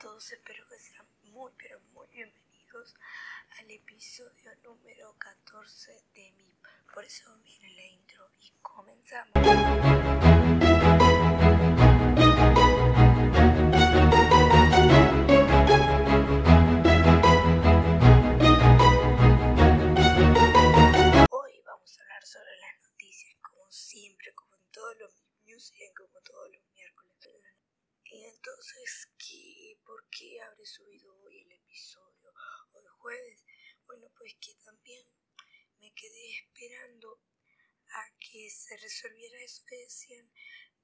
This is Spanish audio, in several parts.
todos, espero que sean muy pero muy bienvenidos al episodio número 14 de MIP. Por eso viene la intro y comenzamos. Hoy vamos a hablar sobre las noticias, como siempre, como en todos los news y como todos los miércoles. Y entonces, ¿qué, ¿por qué habré subido hoy el episodio o el jueves? Bueno, pues que también me quedé esperando a que se resolviera eso que decían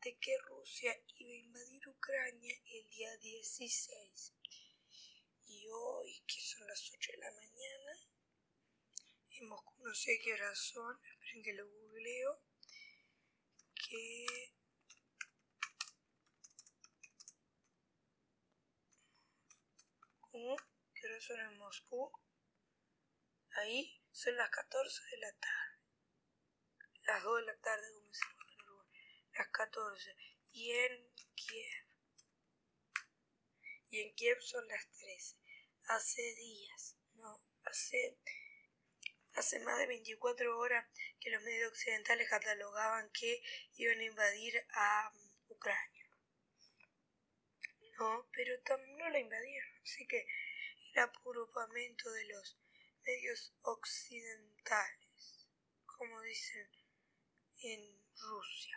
de que Rusia iba a invadir Ucrania el día 16. Y hoy, que son las 8 de la mañana, Moscú no sé qué hora son, esperen que lo googleo, que ¿Qué hora son en Moscú? Ahí son las 14 de la tarde. Las 2 de la tarde, como decimos en Uruguay. Las 14. Y en Kiev. Y en Kiev son las 13. Hace días, no, hace, hace más de 24 horas que los medios occidentales catalogaban que iban a invadir a Ucrania. No, pero no la invadieron, así que pamento de los medios occidentales, como dicen en Rusia.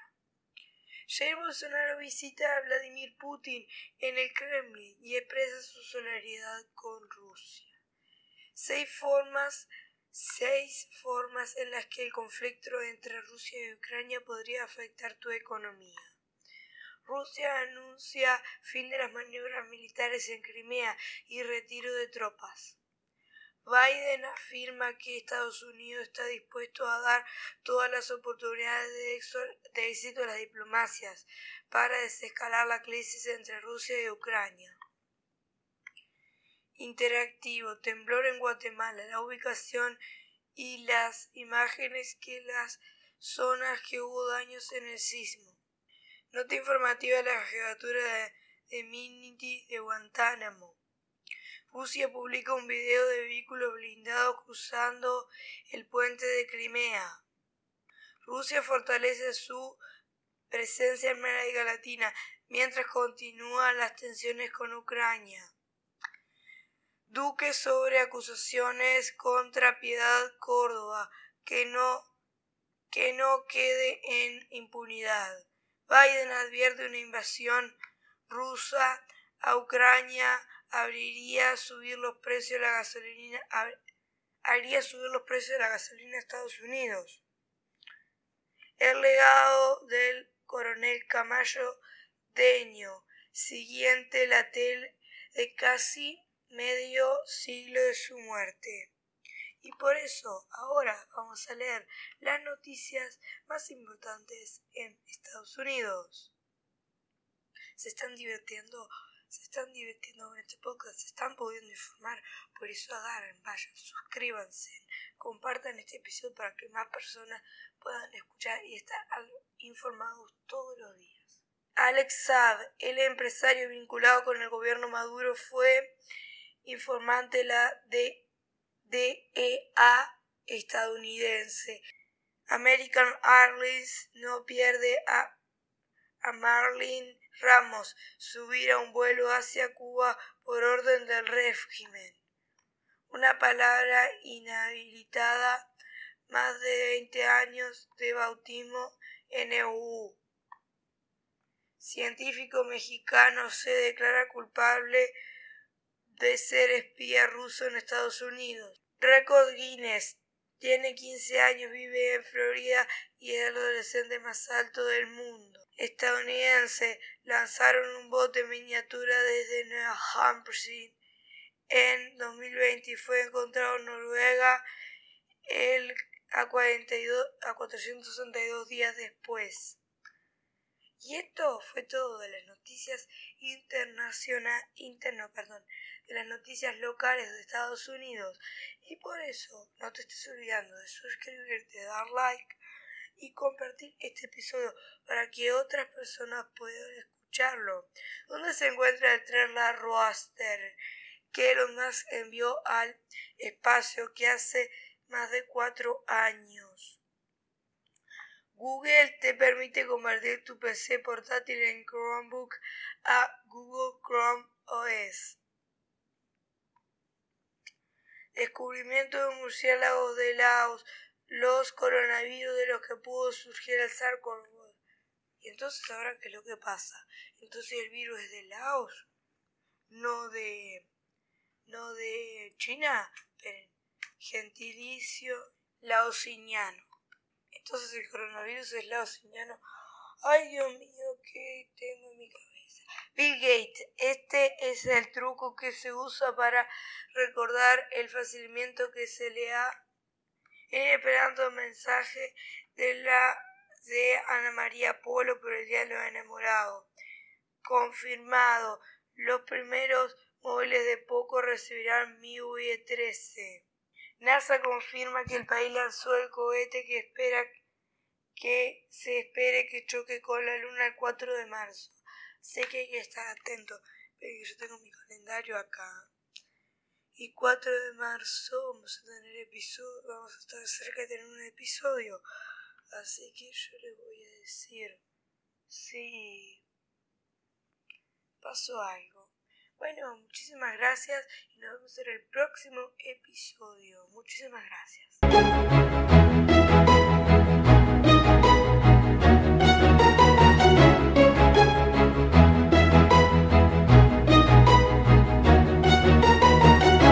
Jair Bolsonaro visita a Vladimir Putin en el Kremlin y expresa su solidaridad con Rusia. Seis formas, seis formas en las que el conflicto entre Rusia y Ucrania podría afectar tu economía. Rusia anuncia fin de las maniobras militares en Crimea y retiro de tropas. Biden afirma que Estados Unidos está dispuesto a dar todas las oportunidades de, éxito a las diplomacias para desescalar la crisis entre Rusia y Ucrania. Interactivo, temblor en Guatemala, la ubicación y las imágenes que las zonas que hubo daños en el sismo. Nota informativa de la jefatura de, de de Guantánamo. Rusia publica un video de vehículos blindados cruzando el puente de Crimea. Rusia fortalece su presencia en América Latina mientras continúan las tensiones con Ucrania. Duque sobre acusaciones contra Piedad Córdoba que no que no quede en impunidad. Biden advierte una invasión rusa a Ucrania abriría subir los precios la gasolina haría subir los precios de la gasolina a Estados Unidos. El legado del coronel Camayo Deño, siguiente la tel de casi medio siglo de su muerte. Y por eso ahora vamos a leer las noticias más importantes en Estados Unidos. ¿Se están divirtiendo? ¿Se están divirtiendo con este podcast? ¿Se están pudiendo informar? Por eso agarren, vayan, suscríbanse, compartan este episodio para que más personas puedan escuchar y estar informados todos los días. Alex Saab, el empresario vinculado con el gobierno Maduro, fue informante la de DEA estadounidense. American Airlines no pierde a, a Marlene Ramos subir a un vuelo hacia Cuba por orden del régimen. Una palabra inhabilitada, más de 20 años de bautismo en EU. Científico mexicano se declara culpable de ser espía ruso en Estados Unidos. Record Guinness. Tiene 15 años, vive en Florida y es el adolescente más alto del mundo. Estadounidense lanzaron un bote miniatura desde New Hampshire en 2020 y fue encontrado en Noruega el, a, 42, a 462 días después. Y esto fue todo de las noticias perdón, de las noticias locales de Estados Unidos. Y por eso no te estés olvidando de suscribirte, dar like y compartir este episodio para que otras personas puedan escuchar escucharlo. ¿Dónde se encuentra el tren La Roaster que Elon Musk envió al espacio que hace más de cuatro años? Google te permite convertir tu PC portátil en Chromebook a Google Chrome OS. Descubrimiento de murciélagos de Laos, los coronavirus de los que pudo surgir el sars Y entonces ahora qué es lo que pasa. Entonces el virus es de Laos, no de no de China, Esperen. gentilicio laosiniano. Entonces el coronavirus es laosiniano. Ay, Dios mío, ¿qué tengo en mi cabeza? Bill Gates, este es el truco que se usa para recordar el facilimiento que se le ha esperando el mensaje de la de Ana María Polo por el día de los enamorados. Confirmado. Los primeros móviles de poco recibirán MIUI 13. NASA confirma que el país lanzó el cohete que espera que se espere que choque con la luna el 4 de marzo. Sé que hay que estar atento, pero yo tengo mi calendario acá. Y 4 de marzo vamos a tener episodio, vamos a estar cerca de tener un episodio. Así que yo les voy a decir si pasó algo. Bueno, muchísimas gracias y nos vemos en el próximo episodio. Muchísimas gracias.